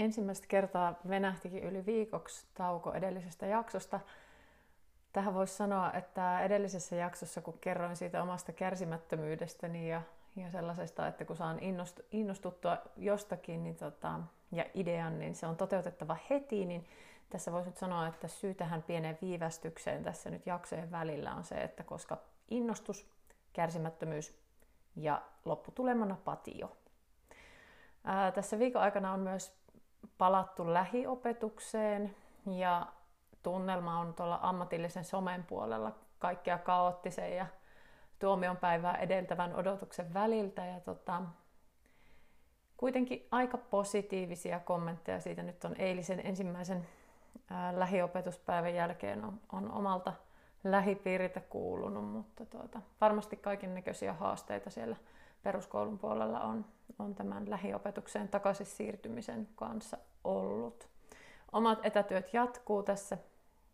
ensimmäistä kertaa venähtikin yli viikoksi tauko edellisestä jaksosta. Tähän voisi sanoa, että edellisessä jaksossa, kun kerroin siitä omasta kärsimättömyydestäni ja, ja sellaisesta, että kun saan innostuttua jostakin niin tota, ja idean, niin se on toteutettava heti, niin tässä voisi nyt sanoa, että syy tähän pieneen viivästykseen tässä nyt jaksojen välillä on se, että koska innostus, kärsimättömyys ja lopputulemana patio. Ää, tässä viikon aikana on myös palattu lähiopetukseen ja tunnelma on tuolla ammatillisen somen puolella kaikkea kaoottisen ja tuomion päivää edeltävän odotuksen väliltä. Ja tota, kuitenkin aika positiivisia kommentteja siitä nyt on eilisen ensimmäisen lähiopetuspäivän jälkeen on, on omalta lähipiiriltä kuulunut, mutta tuota, varmasti kaiken näköisiä haasteita siellä peruskoulun puolella on, on tämän lähiopetukseen takaisin siirtymisen kanssa ollut. Omat etätyöt jatkuu tässä,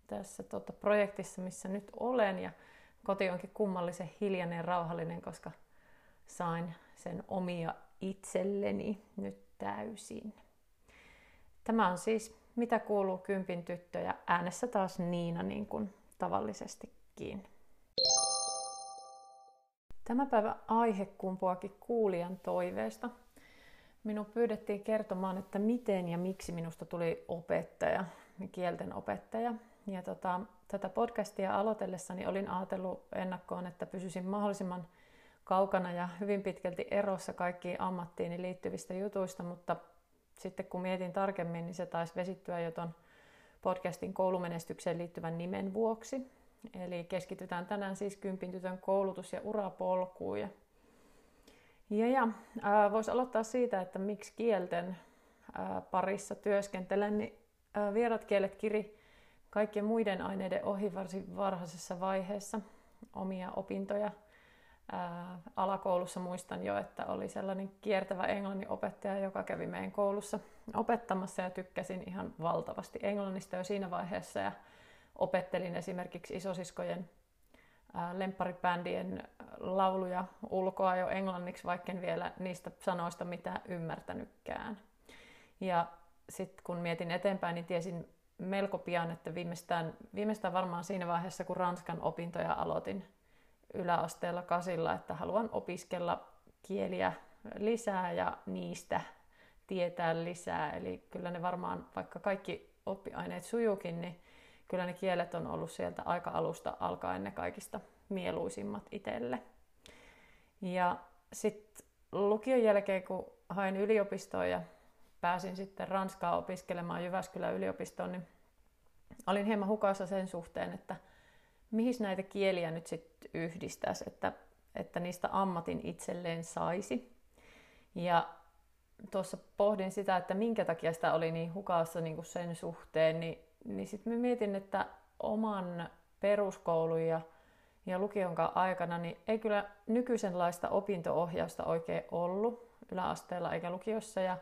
tässä tota projektissa, missä nyt olen ja koti onkin kummallisen hiljainen ja rauhallinen, koska sain sen omia itselleni nyt täysin. Tämä on siis Mitä kuuluu kympin tyttö ja äänessä taas Niina niin kuin tavallisestikin. Tämä päivä aihe kumpuakin kuulijan toiveesta. Minun pyydettiin kertomaan, että miten ja miksi minusta tuli opettaja, kielten opettaja. Ja tota, tätä podcastia aloitellessani olin ajatellut ennakkoon, että pysyisin mahdollisimman kaukana ja hyvin pitkälti erossa kaikkiin ammattiini liittyvistä jutuista, mutta sitten kun mietin tarkemmin, niin se taisi vesittyä jo ton podcastin koulumenestykseen liittyvän nimen vuoksi. Eli keskitytään tänään siis kympin tytön koulutus- ja urapolkuun. Ja, ja, ja voisi aloittaa siitä, että miksi kielten äh, parissa työskentelen, niin äh, vierat kielet kiri kaikkien muiden aineiden ohi varsin varhaisessa vaiheessa omia opintoja. Ää, alakoulussa muistan jo, että oli sellainen kiertävä englannin opettaja, joka kävi meidän koulussa opettamassa ja tykkäsin ihan valtavasti englannista jo siinä vaiheessa. Ja opettelin esimerkiksi isosiskojen lempparibändien lauluja ulkoa jo englanniksi, vaikka en vielä niistä sanoista mitään ymmärtänytkään. Ja sitten kun mietin eteenpäin, niin tiesin melko pian, että viimeistään, viimeistään varmaan siinä vaiheessa, kun Ranskan opintoja aloitin yläasteella kasilla, että haluan opiskella kieliä lisää ja niistä tietää lisää. Eli kyllä ne varmaan, vaikka kaikki oppiaineet sujuukin, niin kyllä ne kielet on ollut sieltä aika alusta alkaen ne kaikista mieluisimmat itselle. Ja sitten lukion jälkeen, kun hain yliopistoon ja pääsin sitten Ranskaa opiskelemaan Jyväskylän yliopistoon, niin olin hieman hukassa sen suhteen, että mihin näitä kieliä nyt sitten yhdistäisi, että, että niistä ammatin itselleen saisi. Ja tuossa pohdin sitä, että minkä takia sitä oli niin hukassa niin kuin sen suhteen, niin niin sitten mä mietin, että oman peruskoulun ja, ja lukion aikana niin ei kyllä nykyisenlaista opinto-ohjausta oikein ollut yläasteella eikä lukiossa. Ja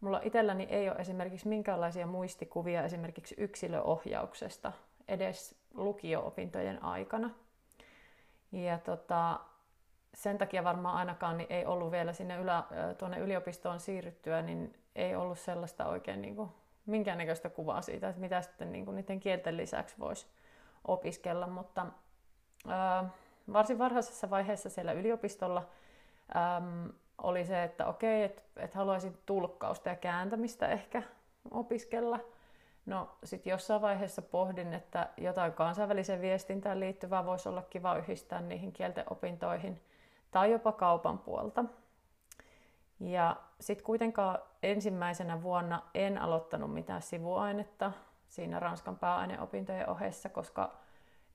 mulla itselläni ei ole esimerkiksi minkäänlaisia muistikuvia esimerkiksi yksilöohjauksesta edes lukio-opintojen aikana. Ja tota, sen takia varmaan ainakaan niin ei ollut vielä sinne ylä, tuonne yliopistoon siirryttyä, niin ei ollut sellaista oikein niin kuin minkäännäköistä kuvaa siitä, että mitä sitten niin kuin niiden kielten lisäksi voisi opiskella, mutta ää, varsin varhaisessa vaiheessa siellä yliopistolla äm, oli se, että okei, että et haluaisin tulkkausta ja kääntämistä ehkä opiskella. No sitten jossain vaiheessa pohdin, että jotain kansainväliseen viestintään liittyvää voisi olla kiva yhdistää niihin kielten opintoihin tai jopa kaupan puolta. Ja sitten kuitenkaan ensimmäisenä vuonna en aloittanut mitään sivuainetta siinä Ranskan pääaineopintojen ohessa, koska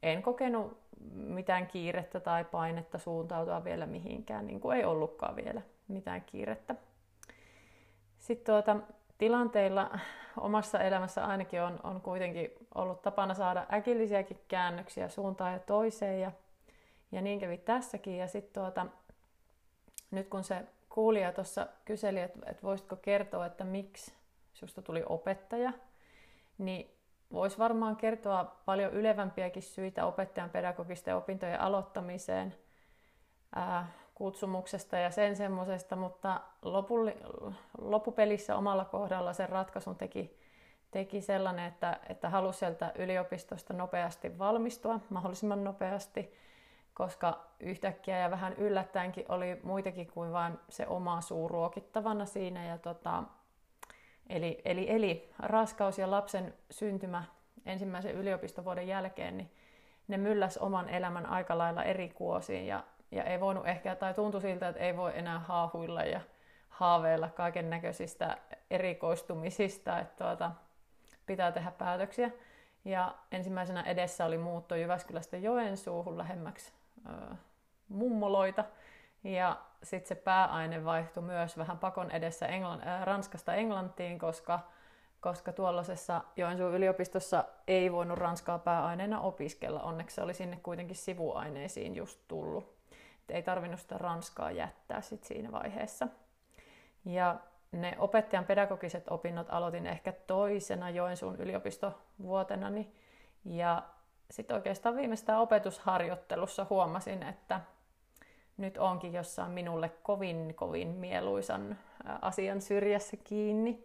en kokenut mitään kiirettä tai painetta suuntautua vielä mihinkään, niin kuin ei ollutkaan vielä mitään kiirettä. Sitten tuota, tilanteilla omassa elämässä ainakin on, on kuitenkin ollut tapana saada äkillisiäkin käännöksiä suuntaan ja toiseen, ja, ja niin kävi tässäkin. Ja sitten tuota, nyt kun se kuulija tuossa kyseli, että, että voisitko kertoa, että miksi susta tuli opettaja, niin voisi varmaan kertoa paljon ylevämpiäkin syitä opettajan pedagogisten opintojen aloittamiseen. Ää, kutsumuksesta ja sen semmoisesta, mutta lopulli, loppupelissä omalla kohdalla sen ratkaisun teki, teki sellainen, että, että halusi sieltä yliopistosta nopeasti valmistua, mahdollisimman nopeasti, koska yhtäkkiä ja vähän yllättäenkin oli muitakin kuin vain se oma suu ruokittavana siinä. Ja tota, eli, eli, eli raskaus ja lapsen syntymä ensimmäisen yliopistovuoden jälkeen, niin ne mylläs oman elämän aika lailla eri kuosiin ja, ja ei voinut ehkä, tai tuntui siltä, että ei voi enää haahuilla ja haaveilla kaiken näköisistä erikoistumisista, että tuota, pitää tehdä päätöksiä. Ja ensimmäisenä edessä oli muutto Jyväskylästä Joensuuhun lähemmäksi mummoloita. Ja sitten se pääaine vaihtui myös vähän pakon edessä Englann, Ranskasta Englantiin, koska koska tuollaisessa Joensuun yliopistossa ei voinut ranskaa pääaineena opiskella. Onneksi se oli sinne kuitenkin sivuaineisiin just tullut. Et ei tarvinnut sitä ranskaa jättää sit siinä vaiheessa. Ja ne opettajan pedagogiset opinnot aloitin ehkä toisena Joensuun yliopistovuotena. Ja sitten oikeastaan viimeistään opetusharjoittelussa huomasin, että nyt onkin jossain minulle kovin, kovin mieluisan asian syrjässä kiinni.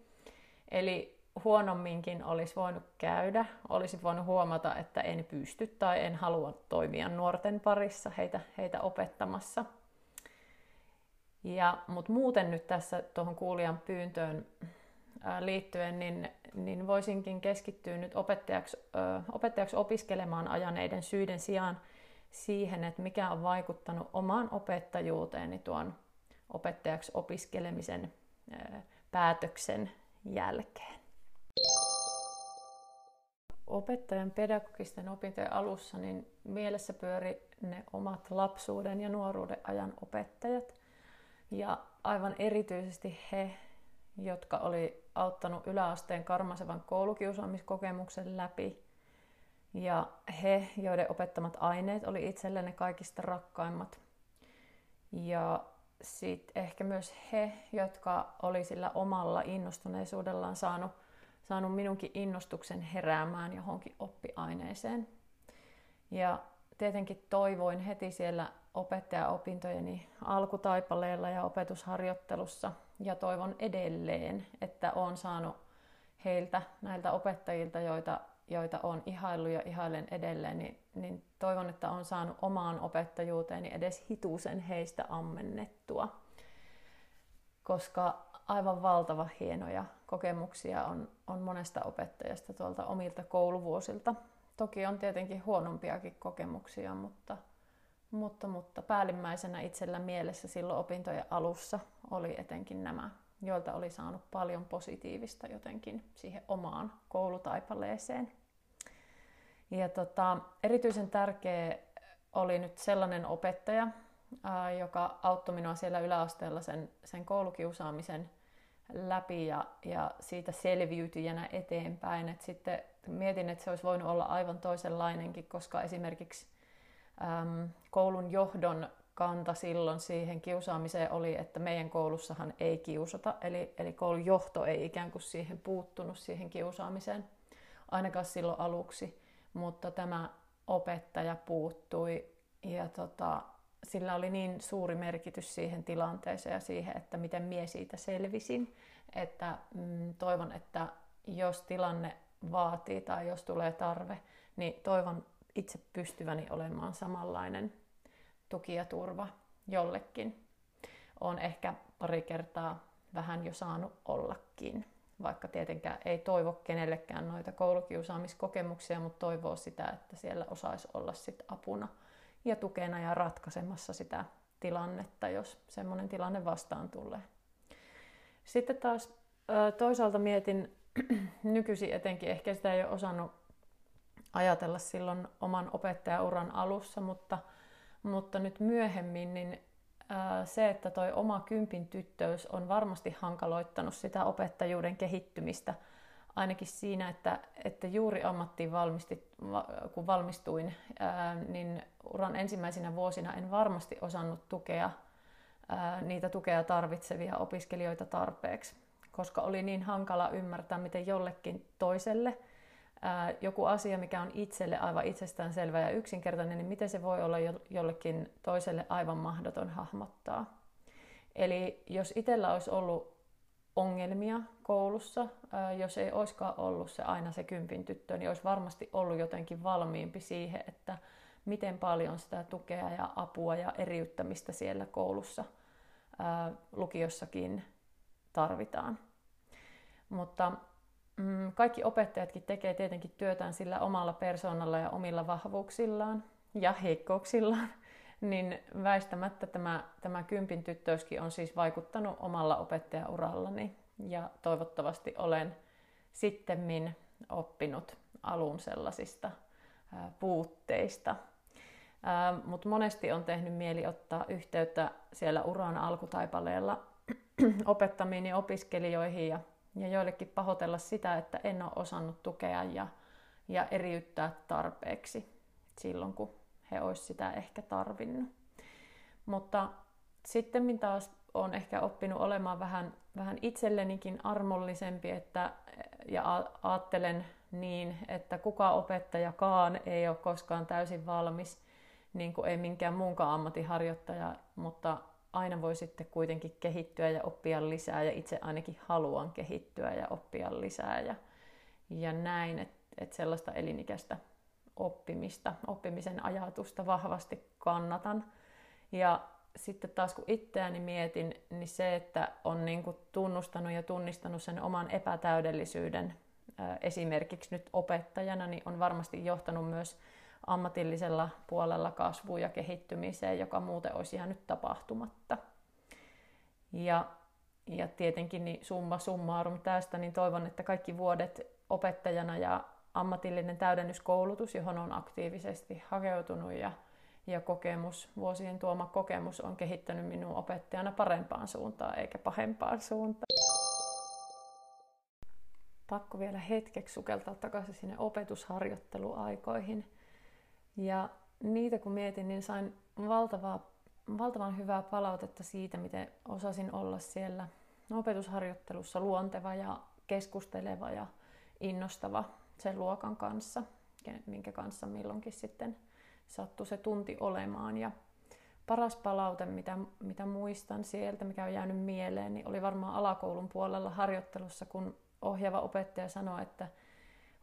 Eli huonomminkin olisi voinut käydä. Olisi voinut huomata, että en pysty tai en halua toimia nuorten parissa heitä, heitä opettamassa. Ja, mutta muuten nyt tässä tuohon kuulijan pyyntöön liittyen, niin, niin voisinkin keskittyä nyt opettajaksi, ö, opettajaksi opiskelemaan ajaneiden syiden sijaan siihen, että mikä on vaikuttanut omaan opettajuuteeni tuon opettajaksi opiskelemisen ö, päätöksen jälkeen opettajan pedagogisten opintojen alussa niin mielessä pyöri ne omat lapsuuden ja nuoruuden ajan opettajat. Ja aivan erityisesti he, jotka oli auttanut yläasteen karmasevan koulukiusaamiskokemuksen läpi. Ja he, joiden opettamat aineet oli itselle ne kaikista rakkaimmat. Ja sitten ehkä myös he, jotka oli sillä omalla innostuneisuudellaan saanut saanut minunkin innostuksen heräämään johonkin oppiaineeseen. Ja tietenkin toivoin heti siellä opettajaopintojeni alkutaipaleella ja opetusharjoittelussa ja toivon edelleen, että olen saanut heiltä, näiltä opettajilta, joita, joita on ihaillut ja ihailen edelleen, niin, niin toivon, että olen saanut omaan opettajuuteeni edes hitusen heistä ammennettua. Koska aivan valtava hienoja kokemuksia on, on monesta opettajasta tuolta omilta kouluvuosilta. Toki on tietenkin huonompiakin kokemuksia, mutta, mutta, mutta päällimmäisenä itsellä mielessä silloin opintojen alussa oli etenkin nämä, joilta oli saanut paljon positiivista jotenkin siihen omaan koulutaipaleeseen. Ja tota, erityisen tärkeä oli nyt sellainen opettaja, joka auttoi minua siellä yläasteella sen, sen koulukiusaamisen läpi ja, ja siitä selviytyjänä eteenpäin. Et sitten mietin, että se olisi voinut olla aivan toisenlainenkin, koska esimerkiksi äm, koulun johdon kanta silloin siihen kiusaamiseen oli, että meidän koulussahan ei kiusata, eli, eli koulun johto ei ikään kuin siihen puuttunut siihen kiusaamiseen, ainakaan silloin aluksi, mutta tämä opettaja puuttui ja tota, sillä oli niin suuri merkitys siihen tilanteeseen ja siihen, että miten mie siitä selvisin, että mm, toivon, että jos tilanne vaatii tai jos tulee tarve, niin toivon itse pystyväni olemaan samanlainen tuki ja turva jollekin. Olen ehkä pari kertaa vähän jo saanut ollakin, vaikka tietenkään ei toivo kenellekään noita koulukiusaamiskokemuksia, mutta toivoo sitä, että siellä osaisi olla sit apuna – ja tukena ja ratkaisemassa sitä tilannetta, jos semmoinen tilanne vastaan tulee. Sitten taas toisaalta mietin nykyisin etenkin, ehkä sitä ei ole osannut ajatella silloin oman opettajauran alussa, mutta, mutta nyt myöhemmin niin se, että toi oma kympin tyttöys on varmasti hankaloittanut sitä opettajuuden kehittymistä – ainakin siinä, että, että juuri ammattiin valmisti, kun valmistuin, niin uran ensimmäisinä vuosina en varmasti osannut tukea niitä tukea tarvitsevia opiskelijoita tarpeeksi, koska oli niin hankala ymmärtää, miten jollekin toiselle joku asia, mikä on itselle aivan itsestäänselvä ja yksinkertainen, niin miten se voi olla jollekin toiselle aivan mahdoton hahmottaa. Eli jos itsellä olisi ollut ongelmia koulussa, jos ei olisikaan ollut se aina se kympin tyttö, niin olisi varmasti ollut jotenkin valmiimpi siihen, että miten paljon sitä tukea ja apua ja eriyttämistä siellä koulussa lukiossakin tarvitaan. Mutta mm, kaikki opettajatkin tekee tietenkin työtään sillä omalla persoonalla ja omilla vahvuuksillaan ja heikkouksillaan, niin väistämättä tämä, tämä kympin tyttöyskin on siis vaikuttanut omalla opettajaurallani ja toivottavasti olen sittemmin oppinut alun sellaisista puutteista. Mutta monesti on tehnyt mieli ottaa yhteyttä siellä uran alkutaipaleella opettamiin opiskelijoihin ja, ja joillekin pahoitella sitä, että en ole osannut tukea ja, ja eriyttää tarpeeksi silloin, kun he olisivat sitä ehkä tarvinnut. Mutta sitten taas olen ehkä oppinut olemaan vähän, vähän itsellenikin armollisempi että, ja ajattelen niin, että kuka opettajakaan ei ole koskaan täysin valmis, niin kuin ei minkään muunkaan ammattiharjoittaja, mutta aina voi sitten kuitenkin kehittyä ja oppia lisää ja itse ainakin haluan kehittyä ja oppia lisää ja, ja näin, että et sellaista elinikäistä oppimista, oppimisen ajatusta vahvasti kannatan. Ja sitten taas kun itseäni mietin, niin se, että on niin kuin tunnustanut ja tunnistanut sen oman epätäydellisyyden esimerkiksi nyt opettajana, niin on varmasti johtanut myös ammatillisella puolella kasvuun ja kehittymiseen, joka muuten olisi jäänyt tapahtumatta. Ja, ja tietenkin niin summa summarum tästä, niin toivon, että kaikki vuodet opettajana ja ammatillinen täydennyskoulutus, johon on aktiivisesti hakeutunut ja, ja kokemus, vuosien tuoma kokemus on kehittänyt minun opettajana parempaan suuntaan eikä pahempaan suuntaan. Pakko vielä hetkeksi sukeltaa takaisin sinne opetusharjoitteluaikoihin. Ja niitä kun mietin, niin sain valtavaa, valtavan hyvää palautetta siitä, miten osasin olla siellä opetusharjoittelussa luonteva ja keskusteleva ja innostava sen luokan kanssa, minkä kanssa milloinkin sitten sattui se tunti olemaan. Ja paras palaute, mitä, mitä muistan sieltä, mikä on jäänyt mieleen, niin oli varmaan alakoulun puolella harjoittelussa, kun ohjaava opettaja sanoi, että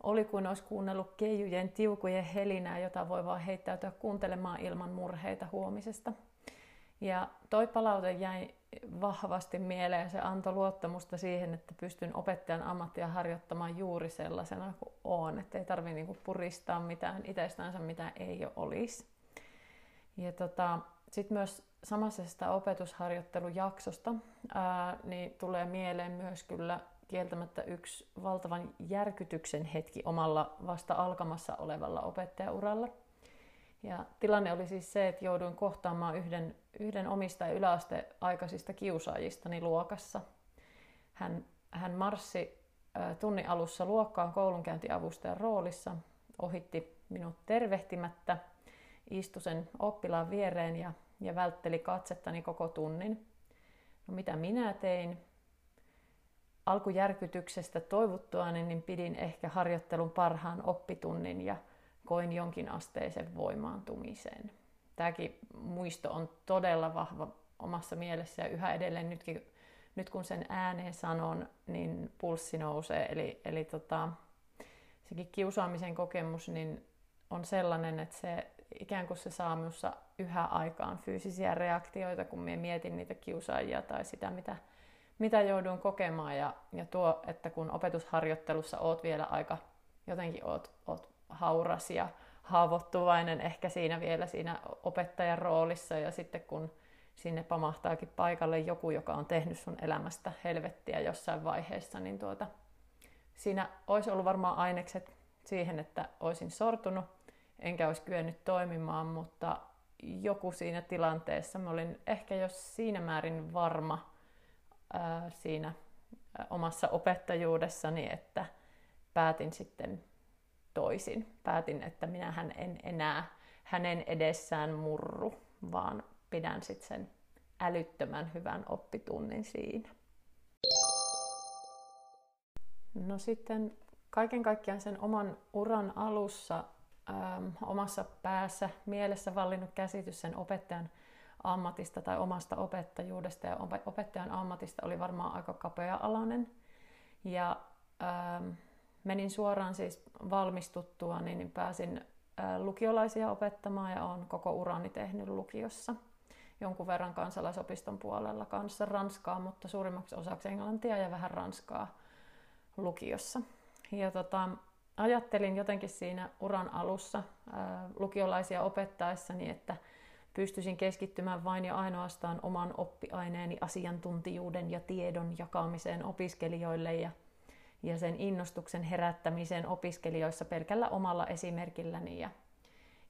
oli kuin olisi kuunnellut keijujen tiukujen helinää, jota voi vaan heittäytyä kuuntelemaan ilman murheita huomisesta. Ja toi palaute jäi vahvasti mieleen ja se antoi luottamusta siihen, että pystyn opettajan ammattia harjoittamaan juuri sellaisena kuin on. Että ei tarvitse niinku puristaa mitään itsestänsä, mitä ei jo olisi. Ja tota, sitten myös samaisesta opetusharjoittelujaksosta ää, niin tulee mieleen myös kyllä kieltämättä yksi valtavan järkytyksen hetki omalla vasta alkamassa olevalla opettajauralla. Ja tilanne oli siis se, että jouduin kohtaamaan yhden, yhden omista yläasteaikaisista kiusaajistani luokassa. Hän, hän marssi tunnin alussa luokkaan koulunkäyntiavustajan roolissa, ohitti minut tervehtimättä, istui sen oppilaan viereen ja, ja vältteli katsettani koko tunnin. No mitä minä tein? Alkujärkytyksestä toivuttuani niin pidin ehkä harjoittelun parhaan oppitunnin ja koin jonkin asteisen voimaantumisen. Tämäkin muisto on todella vahva omassa mielessä ja yhä edelleen nytkin, nyt kun sen ääneen sanon, niin pulssi nousee. Eli, eli tota, sekin kiusaamisen kokemus niin on sellainen, että se ikään kuin se saa minussa yhä aikaan fyysisiä reaktioita, kun minä mietin niitä kiusaajia tai sitä, mitä, mitä joudun kokemaan. Ja, ja tuo, että kun opetusharjoittelussa oot vielä aika, jotenkin oot, oot hauras ja haavoittuvainen ehkä siinä vielä siinä opettajan roolissa ja sitten kun sinne pamahtaakin paikalle joku, joka on tehnyt sun elämästä helvettiä jossain vaiheessa, niin tuota, siinä olisi ollut varmaan ainekset siihen, että olisin sortunut, enkä olisi kyennyt toimimaan, mutta joku siinä tilanteessa, mä olin ehkä jo siinä määrin varma ää, siinä omassa opettajuudessani, että päätin sitten toisin. Päätin, että minähän en enää hänen edessään murru, vaan pidän sitten sen älyttömän hyvän oppitunnin siinä. No sitten kaiken kaikkiaan sen oman uran alussa ähm, omassa päässä, mielessä vallinnut käsitys sen opettajan ammatista tai omasta opettajuudesta ja opettajan ammatista oli varmaan aika kapea-alainen. Ja ähm, menin suoraan siis valmistuttua, niin pääsin äh, lukiolaisia opettamaan ja olen koko urani tehnyt lukiossa. Jonkun verran kansalaisopiston puolella kanssa ranskaa, mutta suurimmaksi osaksi englantia ja vähän ranskaa lukiossa. Ja tota, ajattelin jotenkin siinä uran alussa lukiolaisia opettaessani, että pystyisin keskittymään vain ja ainoastaan oman oppiaineeni asiantuntijuuden ja tiedon jakamiseen opiskelijoille ja, ja sen innostuksen herättämiseen opiskelijoissa pelkällä omalla esimerkilläni ja,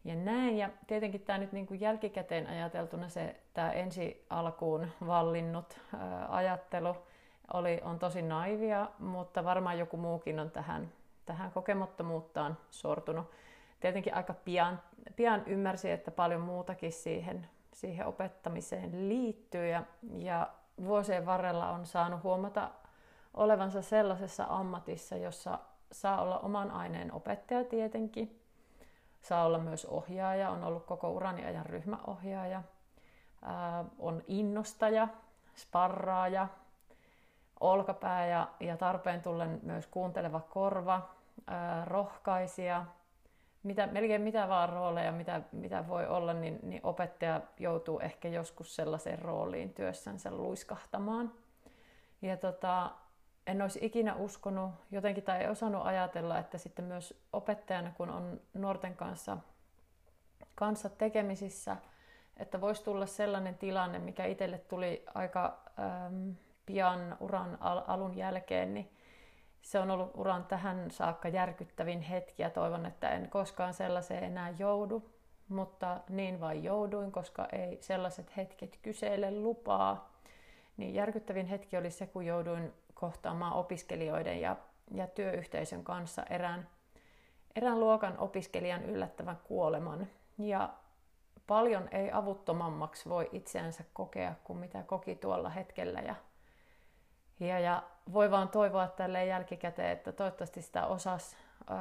ja näin. Ja tietenkin tämä nyt niin kuin jälkikäteen ajateltuna se tämä ensi alkuun vallinnut ää, ajattelu oli, on tosi naivia, mutta varmaan joku muukin on tähän, tähän kokemattomuuttaan sortunut. Tietenkin aika pian, pian ymmärsi, että paljon muutakin siihen, siihen opettamiseen liittyy ja, ja vuosien varrella on saanut huomata olevansa sellaisessa ammatissa, jossa saa olla oman aineen opettaja tietenkin, saa olla myös ohjaaja, on ollut koko urani ajan ryhmäohjaaja, on innostaja, sparraaja, olkapää ja, ja tarpeen tullen myös kuunteleva korva, rohkaisija, mitä, melkein mitä vaan rooleja, mitä, mitä voi olla, niin, niin opettaja joutuu ehkä joskus sellaiseen rooliin työssänsä luiskahtamaan. Ja tota, en olisi ikinä uskonut jotenkin tai ei osannut ajatella, että sitten myös opettajana, kun on nuorten kanssa, kanssa tekemisissä, että voisi tulla sellainen tilanne, mikä itselle tuli aika ähm, pian uran al- alun jälkeen, niin se on ollut uran tähän saakka järkyttävin hetki ja toivon, että en koskaan sellaiseen enää joudu. Mutta niin vain jouduin, koska ei sellaiset hetket kysele lupaa. Niin järkyttävin hetki oli se, kun jouduin kohtaamaan opiskelijoiden ja, ja työyhteisön kanssa erään, erään luokan opiskelijan yllättävän kuoleman. Ja paljon ei avuttomammaksi voi itseänsä kokea kuin mitä koki tuolla hetkellä. Ja ja, ja voi vaan toivoa tälle jälkikäteen, että toivottavasti sitä osas ö,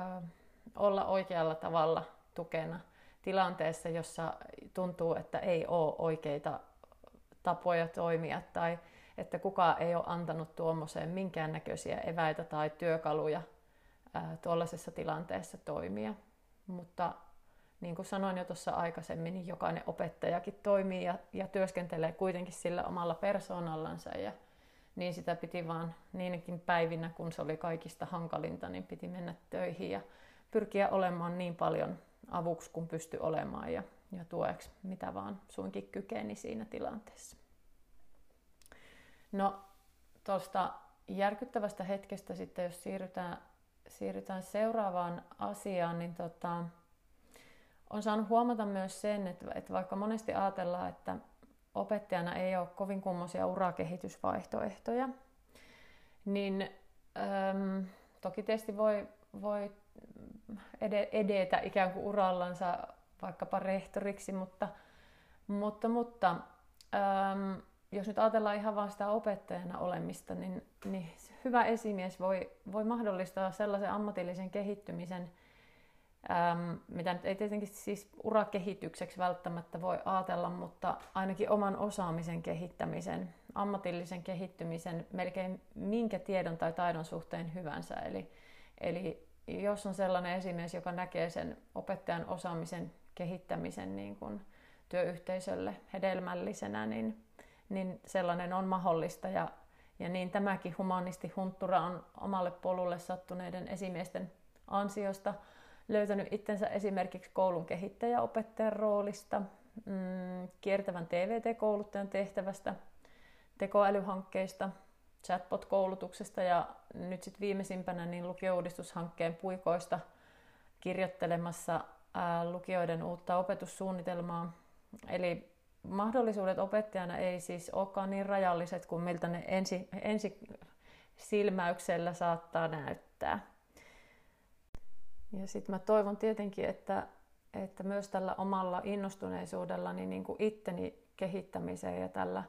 olla oikealla tavalla tukena tilanteessa, jossa tuntuu, että ei ole oikeita tapoja toimia tai että kukaan ei ole antanut tuommoiseen minkäännäköisiä eväitä tai työkaluja tuollaisessa tilanteessa toimia. Mutta niin kuin sanoin jo tuossa aikaisemmin, niin jokainen opettajakin toimii ja, ja työskentelee kuitenkin sillä omalla persoonallansa ja, niin sitä piti vaan niinkin päivinä, kun se oli kaikista hankalinta, niin piti mennä töihin ja pyrkiä olemaan niin paljon avuksi kuin pysty olemaan ja, ja tueksi, mitä vaan suinkin kykeni siinä tilanteessa. No tuosta järkyttävästä hetkestä sitten, jos siirrytään, siirrytään seuraavaan asiaan, niin tota, on saanut huomata myös sen, että, että vaikka monesti ajatellaan, että opettajana ei ole kovin kummoisia urakehitysvaihtoehtoja, niin äm, toki tietysti voi, voi edetä ikään kuin urallansa vaikkapa rehtoriksi, mutta, mutta, mutta äm, jos nyt ajatellaan ihan vain sitä opettajana olemista, niin, niin hyvä esimies voi, voi mahdollistaa sellaisen ammatillisen kehittymisen, äm, mitä nyt ei tietenkin siis urakehitykseksi välttämättä voi ajatella, mutta ainakin oman osaamisen kehittämisen, ammatillisen kehittymisen, melkein minkä tiedon tai taidon suhteen hyvänsä. Eli, eli jos on sellainen esimies, joka näkee sen opettajan osaamisen kehittämisen niin kuin työyhteisölle hedelmällisenä, niin, niin sellainen on mahdollista. Ja, ja niin tämäkin humanisti hunttura on omalle polulle sattuneiden esimiesten ansiosta – löytänyt itsensä esimerkiksi koulun kehittäjäopettajan roolista, mm, kiertävän TVT-kouluttajan tehtävästä, tekoälyhankkeista, chatbot-koulutuksesta ja nyt sitten viimeisimpänä niin lukiouudistushankkeen puikoista kirjoittelemassa ää, lukioiden uutta opetussuunnitelmaa. Eli mahdollisuudet opettajana ei siis olekaan niin rajalliset kuin miltä ne ensi, ensi silmäyksellä saattaa näyttää. Ja sitten mä toivon tietenkin, että, että myös tällä omalla innostuneisuudella niin, niin kuin itteni kehittämiseen ja tällä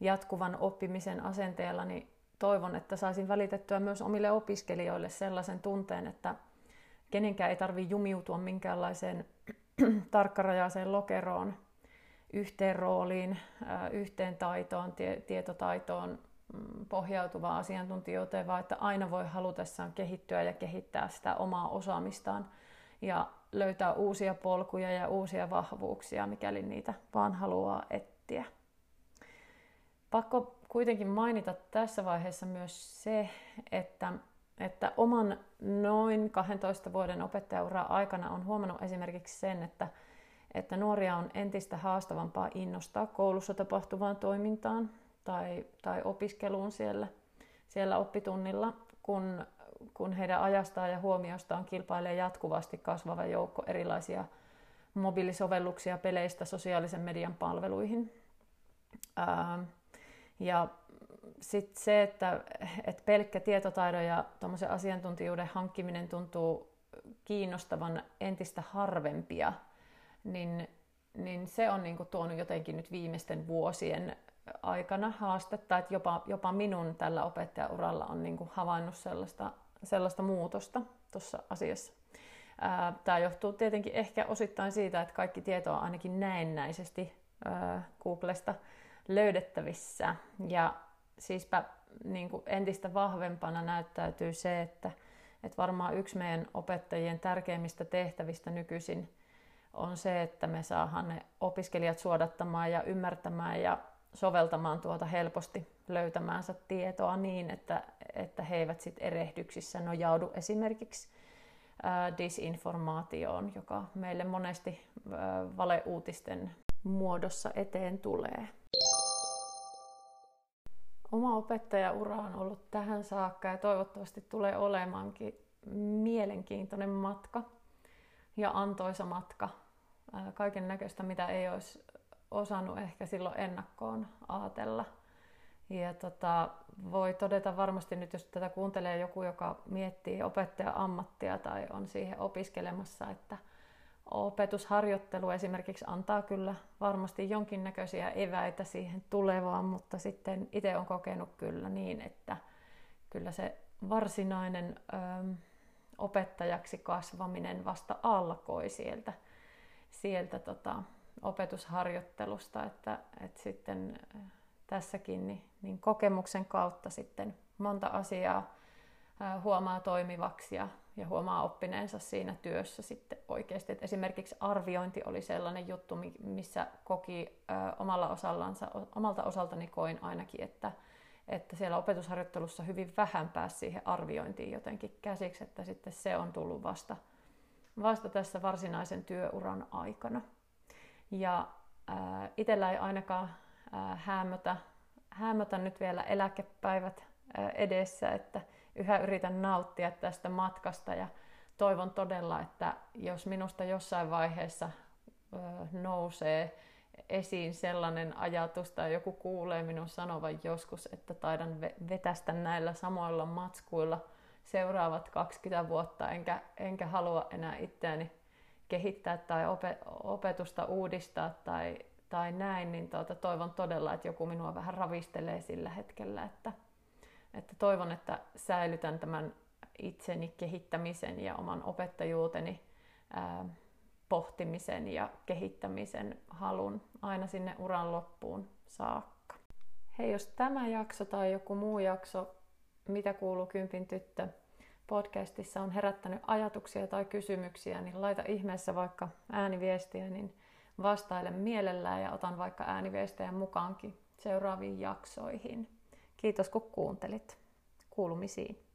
jatkuvan oppimisen asenteella niin toivon, että saisin välitettyä myös omille opiskelijoille sellaisen tunteen, että kenenkään ei tarvitse jumiutua minkäänlaiseen tarkkarajaiseen lokeroon, yhteen rooliin, yhteen taitoon, tietotaitoon mm, pohjautuvaa asiantuntijuuteen, vaan että aina voi halutessaan kehittyä ja kehittää sitä omaa osaamistaan ja löytää uusia polkuja ja uusia vahvuuksia, mikäli niitä vaan haluaa etsiä. Pakko kuitenkin mainita tässä vaiheessa myös se, että, että oman noin 12 vuoden opettajaura aikana on huomannut esimerkiksi sen, että, että nuoria on entistä haastavampaa innostaa koulussa tapahtuvaan toimintaan tai, tai opiskeluun siellä, siellä oppitunnilla, kun, kun heidän ajastaan ja huomiostaan kilpailee jatkuvasti kasvava joukko erilaisia mobiilisovelluksia peleistä sosiaalisen median palveluihin. Ää, ja sitten se, että, että pelkkä tietotaidon ja asiantuntijuuden hankkiminen tuntuu kiinnostavan entistä harvempia, niin, niin se on niin kuin tuonut jotenkin nyt viimeisten vuosien aikana haastetta, että jopa, jopa minun tällä opettajauralla on niin kuin havainnut sellaista, sellaista muutosta tuossa asiassa. Tämä johtuu tietenkin ehkä osittain siitä, että kaikki tieto on ainakin näennäisesti Googlesta löydettävissä. Ja siispä niin kuin entistä vahvempana näyttäytyy se, että, että varmaan yksi meidän opettajien tärkeimmistä tehtävistä nykyisin on se, että me saadaan ne opiskelijat suodattamaan ja ymmärtämään ja soveltamaan tuota helposti löytämäänsä tietoa niin, että, että he eivät sit erehdyksissä nojaudu esimerkiksi disinformaatioon, joka meille monesti valeuutisten muodossa eteen tulee. Oma opettajaura on ollut tähän saakka ja toivottavasti tulee olemaankin mielenkiintoinen matka ja antoisa matka. Kaiken näköistä, mitä ei olisi osannut ehkä silloin ennakkoon ajatella. Ja tota, voi todeta varmasti nyt, jos tätä kuuntelee joku, joka miettii opettaja-ammattia tai on siihen opiskelemassa, että opetusharjoittelu esimerkiksi antaa kyllä varmasti jonkinnäköisiä eväitä siihen tulevaan, mutta sitten itse on kokenut kyllä niin, että kyllä se varsinainen opettajaksi kasvaminen vasta alkoi sieltä, sieltä tota, opetusharjoittelusta, että, että sitten tässäkin niin, niin kokemuksen kautta sitten monta asiaa huomaa toimivaksi ja, ja huomaa oppineensa siinä työssä sitten oikeasti. Et esimerkiksi arviointi oli sellainen juttu, missä koki omalla osallansa, omalta osaltani koin ainakin, että, että siellä opetusharjoittelussa hyvin vähän pääsi siihen arviointiin jotenkin käsiksi, että sitten se on tullut vasta, vasta tässä varsinaisen työuran aikana. Ja äh, itsellä ei ainakaan äh, hämötä, hämötä nyt vielä eläkepäivät äh, edessä, että yhä yritän nauttia tästä matkasta ja toivon todella, että jos minusta jossain vaiheessa ö, nousee esiin sellainen ajatus tai joku kuulee minun sanovan joskus, että taidan vetästä näillä samoilla matskuilla seuraavat 20 vuotta, enkä, enkä halua enää itseäni kehittää tai opetusta uudistaa tai, tai näin, niin tuota, toivon todella, että joku minua vähän ravistelee sillä hetkellä, että, että toivon, että säilytän tämän itseni kehittämisen ja oman opettajuuteni ää, pohtimisen ja kehittämisen halun aina sinne uran loppuun saakka. Hei, jos tämä jakso tai joku muu jakso, mitä kuuluu Kympin tyttö, podcastissa on herättänyt ajatuksia tai kysymyksiä, niin laita ihmeessä vaikka ääniviestiä, niin vastailen mielellään ja otan vaikka ääniviestejä mukaankin seuraaviin jaksoihin. Kiitos kun kuuntelit. Kuulumisiin.